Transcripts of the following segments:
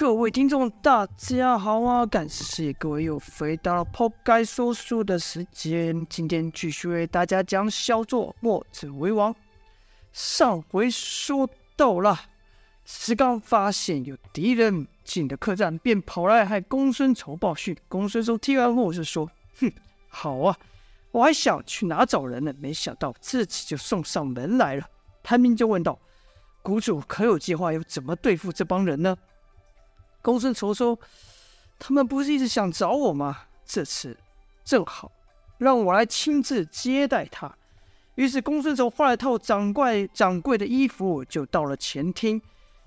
各位听众，大家好啊！感谢各位又回到了抛开说书的时间。今天继续为大家讲小作《墨者为王》。上回说到了，石刚发现有敌人进了客栈，便跑来和公孙丑报讯。公孙丑听完后就说：“哼，好啊，我还想去哪找人呢？没想到自己就送上门来了。”谭明就问道：“谷主可有计划，要怎么对付这帮人呢？”公孙丑说：“他们不是一直想找我吗？这次正好让我来亲自接待他。”于是公孙丑换了套掌柜掌柜的衣服，就到了前厅。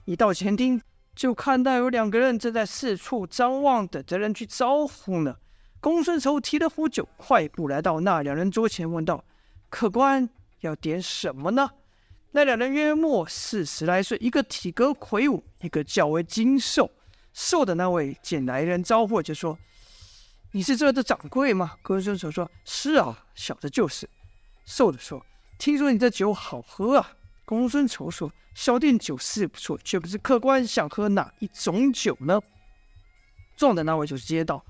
一到前厅，就看到有两个人正在四处张望，等着人去招呼呢。公孙丑提了壶酒，快步来到那两人桌前，问道：“客官要点什么呢？”那两人约莫四十来岁，一个体格魁梧，一个较为精瘦。瘦的那位捡来人招呼，就说：“你是这的掌柜吗？”公孙丑说：“是啊，小的就是。”瘦的说：“听说你这酒好喝啊。”公孙丑说：“小店酒是不错，却不知客官想喝哪一种酒呢？”壮的那位就接道：“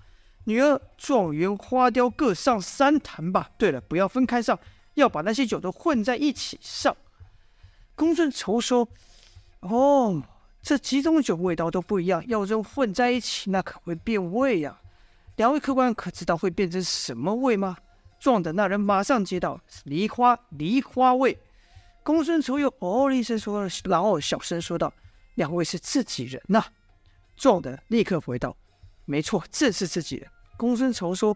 女儿状元花雕各上三坛吧。对了，不要分开上，要把那些酒都混在一起上。”公孙丑说：“哦。”这几种酒味道都不一样，要真混在一起，那可会变味呀、两位客官可知道会变成什么味吗？壮的那人马上接道：“梨花，梨花味。”公孙丑又哦了一声说，然后小声说道：“两位是自己人呐、啊？”壮的立刻回道：“没错，正是自己人。”公孙丑说：“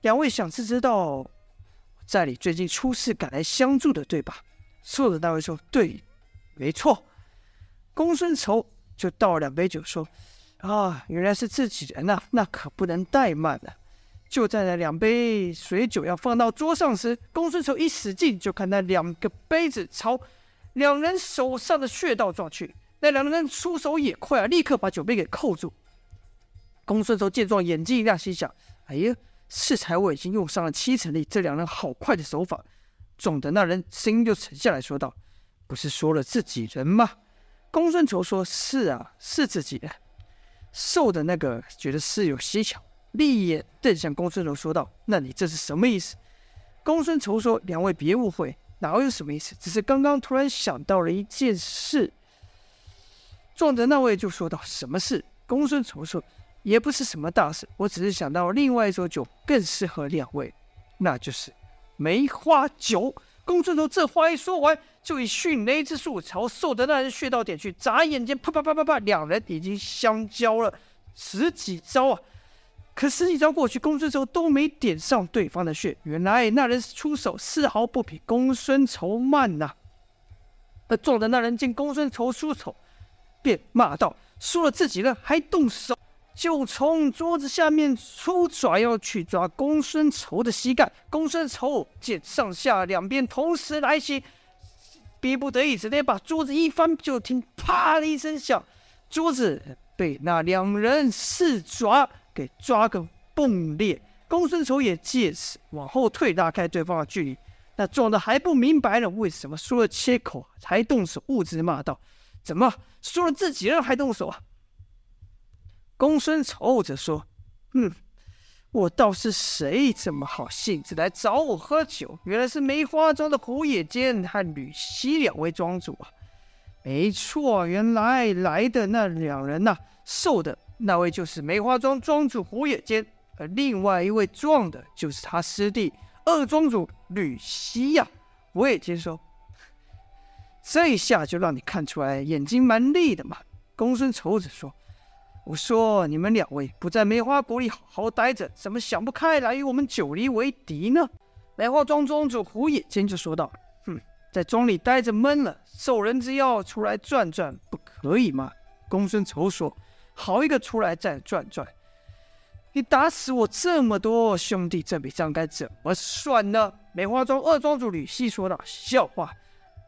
两位想是知道寨里最近出事赶来相助的，对吧？”瘦的那位说：“对，没错。”公孙丑就倒了两杯酒，说：“啊，原来是自己人呐、那可不能怠慢了。”就在那两杯水酒要放到桌上时，公孙丑一使劲，就看那两个杯子朝两人手上的穴道撞去。那两个人出手也快啊，立刻把酒杯给扣住。公孙丑见状，眼睛一亮，心想：“哎呀，适才我已经用上了七成力，这两人好快的手法。”撞的那人声音就沉下来说道：“不是说了自己人吗？”公孙丑说：“是啊，是自己的。”瘦的那个觉得事有蹊跷，立眼瞪向公孙丑说道：“那你这是什么意思？”公孙丑说：“两位别误会，哪有什么意思？只是刚刚突然想到了一件事。”壮的那位就说道：“什么事？”公孙丑说：“也不是什么大事，我只是想到另外一种酒更适合两位，那就是梅花酒。”公孙丑这话一说完，就以迅雷之术朝瘦的那人穴道点去，眨眼间，啪啪啪啪啪，两人已经相交了十几招啊！可十几招过去，公孙丑都没点上对方的穴。原来那人出手丝毫不比公孙丑慢呐、啊。而壮的那人见公孙丑出手，便骂道：“输了自己人还动手！”就从桌子下面出爪，要去抓公孙丑的膝盖。公孙丑见上下两边同时来袭，逼不得已，只得把桌子一翻。就听啪的一声响，桌子被那两人四爪给抓个崩裂。公孙丑也借此往后退，拉开对方的距离。那壮的还不明白了，为什么输了切口还动手？兀自骂道：“怎么输了自己人还动手啊？”公孙丑着说：“嗯，我倒是谁这么好兴致来找我喝酒？原来是梅花庄的胡野间和吕西两位庄主啊！没错，原来来的那两人呐、瘦的那位就是梅花庄庄主胡野间，而另外一位壮的，就是他师弟二庄主吕西呀。”胡野间说：“这一下就让你看出来眼睛蛮利的嘛。”公孙丑着说。我说：“你们两位不在梅花谷里好好待着，怎么想不开来与我们九黎为敌呢？”梅花庄庄主胡野间就说道：“哼，在庄里待着闷了，受人之邀出来转转，不可以吗？”公孙丑说：“好一个出来再转转！你打死我这么多兄弟，这笔账该怎么算呢？”梅花庄二庄主吕西说道：“笑话，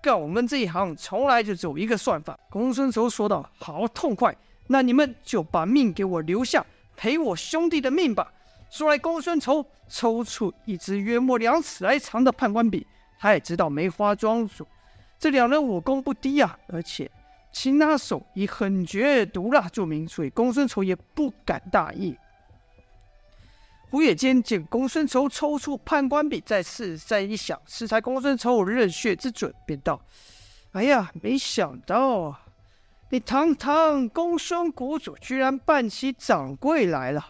干我们这一行从来就只有一个算法。”公孙丑说道：“好痛快。”那你们就把命给我留下，赔我兄弟的命吧。说来，公孙丑抽出一支约莫两尺来长的判官笔，他也知道梅花庄主这两人武功不低啊，而且擒拿手以狠绝毒辣著名，所以公孙丑也不敢大意。胡野间见公孙丑抽出判官笔，再次再一想，适才公孙丑认血之准，便道：“哎呀，没想到啊你堂堂公孙谷主，居然扮起掌柜来了。”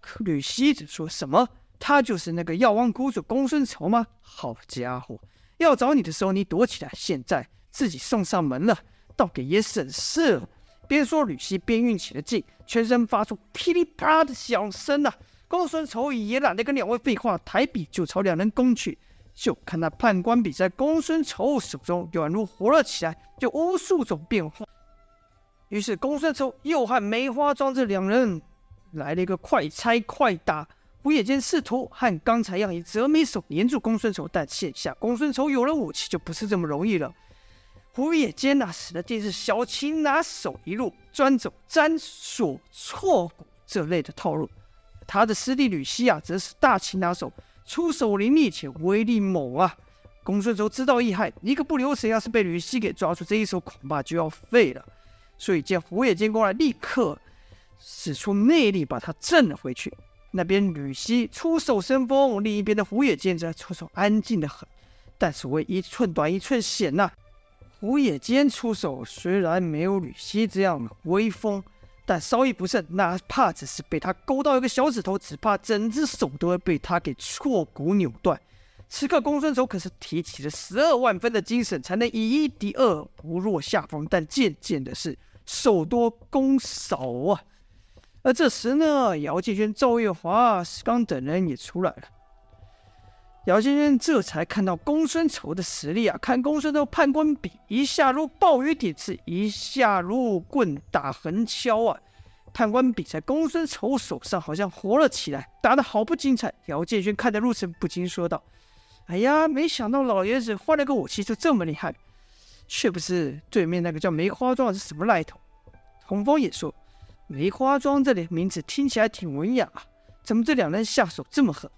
可吕西子说什么？他就是那个药王谷主公孙丑吗？好家伙，要找你的时候你躲起来，现在自己送上门了，倒给爷省事了。边说吕西边运起了劲，全身发出噼里啪啦的响声啊！公孙丑也懒得跟两位废话，抬笔就朝两人攻去。就看那判官笔在公孙丑手中宛如活了起来，就无数种变化。于是公孙丑又和梅花桩这两人来了一个快拆快打。胡野间试图和刚才一样以折眉手黏住公孙丑，但现下公孙丑有了武器，就不是这么容易了。胡野间那使的竟是小擒拿手一路专走粘锁错骨这类的套路。他的师弟吕西啊，则是大擒拿手，出手凌厉且威力猛啊！公孙丑知道厉害，一个不留神，要是被吕西给抓住，这一手恐怕就要废了。所以见胡野间过来，立刻使出内力把他震了回去。那边吕西出手生风，另一边的胡野间则出手安静的很。但所谓一寸短一寸险呐，胡野间出手虽然没有吕西这样的威风。但稍一不慎，哪怕只是被他勾到一个小指头，只怕整只手都会被他给挫骨扭断。此刻公孙丑可是提起了十二万分的精神，才能以一敌二，不落下风。但渐渐的是手多攻少啊。而这时呢，姚建轩、赵月华、石刚等人也出来了。姚建轩这才看到公孙丑的实力啊！看公孙丑判官笔，一下如暴雨点刺，一下如棍打横敲啊！判官笔在公孙丑手上好像活了起来，打得好不精彩。姚建轩看得入神，不禁说道：“哎呀，没想到老爷子换了个武器就这么厉害，却不知对面那个叫梅花庄是什么来头。”童风也说：“梅花庄这里名字听起来挺文雅啊，怎么这两人下手这么狠？”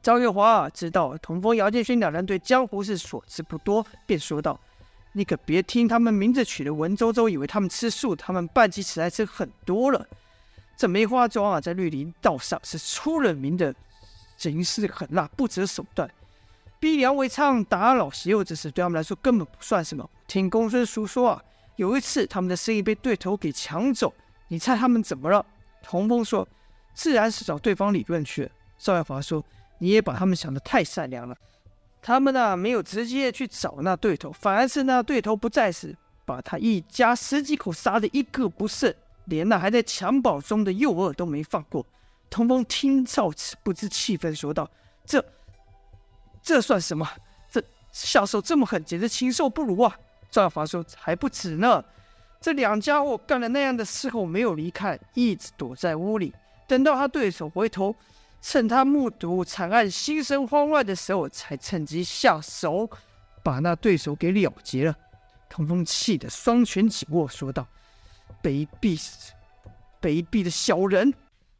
赵月华知道童风、姚建勋两人对江湖事所知不多，便说道：“你可别听他们名字取的文绉绉，以为他们吃素，他们办起此来吃很多了。这梅花庄啊，在绿林道上是出了名的，行事狠辣，不择手段，逼良为娼、打老携幼，这事对他们来说根本不算什么。听公孙叔说啊，有一次他们的生意被对头给抢走，你猜他们怎么了？”童风说：“自然是找对方理论去了。”赵月华说。你也把他们想得太善良了，他们呢，没有直接去找那对头，反而是那对头不在时，把他一家十几口杀得一个不剩，连那还在襁褓中的幼儿都没放过。童风听到此，不知气愤，说道：“这这算什么？这下手这么狠，简直禽兽不如啊！”赵华说：“还不止呢，这两家伙干了那样的事后没有离开，一直躲在屋里，等到他对手回头。”趁他目睹惨案、心生慌乱的时候，才趁机下手，把那对手给了结了。童风气得双拳紧握，说道：“卑鄙，卑鄙的小人！”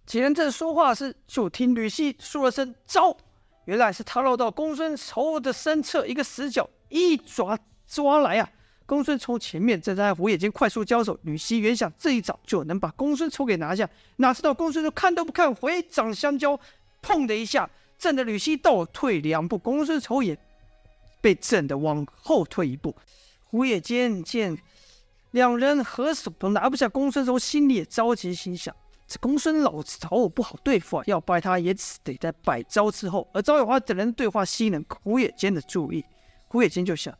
几人正说话时，就听吕西说了声“招”，原来是他绕到公孙丑的身侧一个死角，一爪抓来啊！公孙丑前面正在和胡野间快速交手，吕西原想这一掌就能把公孙丑给拿下，哪知道公孙丑看都不看，回掌相交，砰的一下，震得吕西倒退两步，公孙丑也被震得往后退一步。胡野间见两人合手都拿不下公孙丑，心里也着急，心想：这公孙老找我不好对付啊，要败他也只得在百招之后。而赵月华等人对话吸引了胡野间的注意，胡野间就想。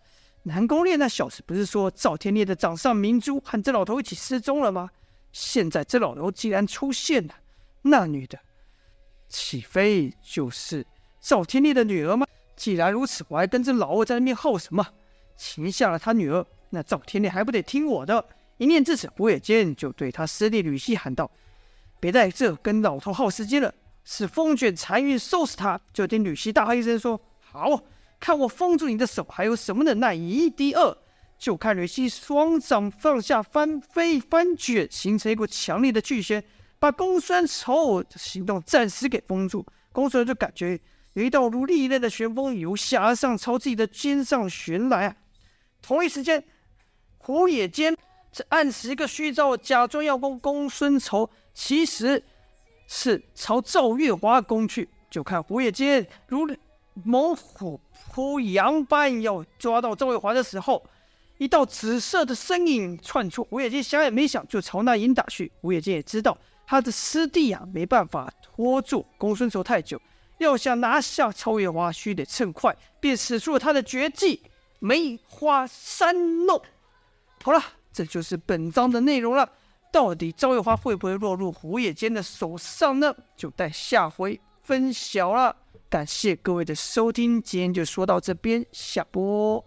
南宫烈那小子不是说赵天烈的掌上明珠和这老头一起失踪了吗？现在这老头既然出现了，那女的岂非就是赵天烈的女儿吗？既然如此，我还跟着老二在那边耗什么？擒下了他女儿，那赵天烈还不得听我的？一念至此，胡野间就对他师弟吕西喊道：“别在这跟老头耗时间了，是风卷残云收拾他！”就听吕西大喝一声说：“好！”看我封住你的手，还有什么能耐？以一敌二，就看吕西双掌放下翻飞翻卷，形成一股强烈的巨旋，把公孙丑的行动暂时给封住。公孙就感觉有一道如利刃的旋风由下而上朝自己的肩上旋来啊！同一时间，胡野间这暗使一个虚招，假装要攻公孙仇，其实是朝赵月华攻去。就看胡野间如猛虎扑羊般要抓到赵月华的时候，一道紫色的身影窜出，胡野间想也没想就朝那影打去。胡野间也知道他的师弟啊，没办法拖住公孙仇太久，要想拿下赵月华，须得趁快，便使出了他的绝技梅花三弄。好了，这就是本章的内容了。到底赵月花会不会落入胡野间的手上呢？就待下回分晓了。感谢各位的收听，今天就说到这边，下播。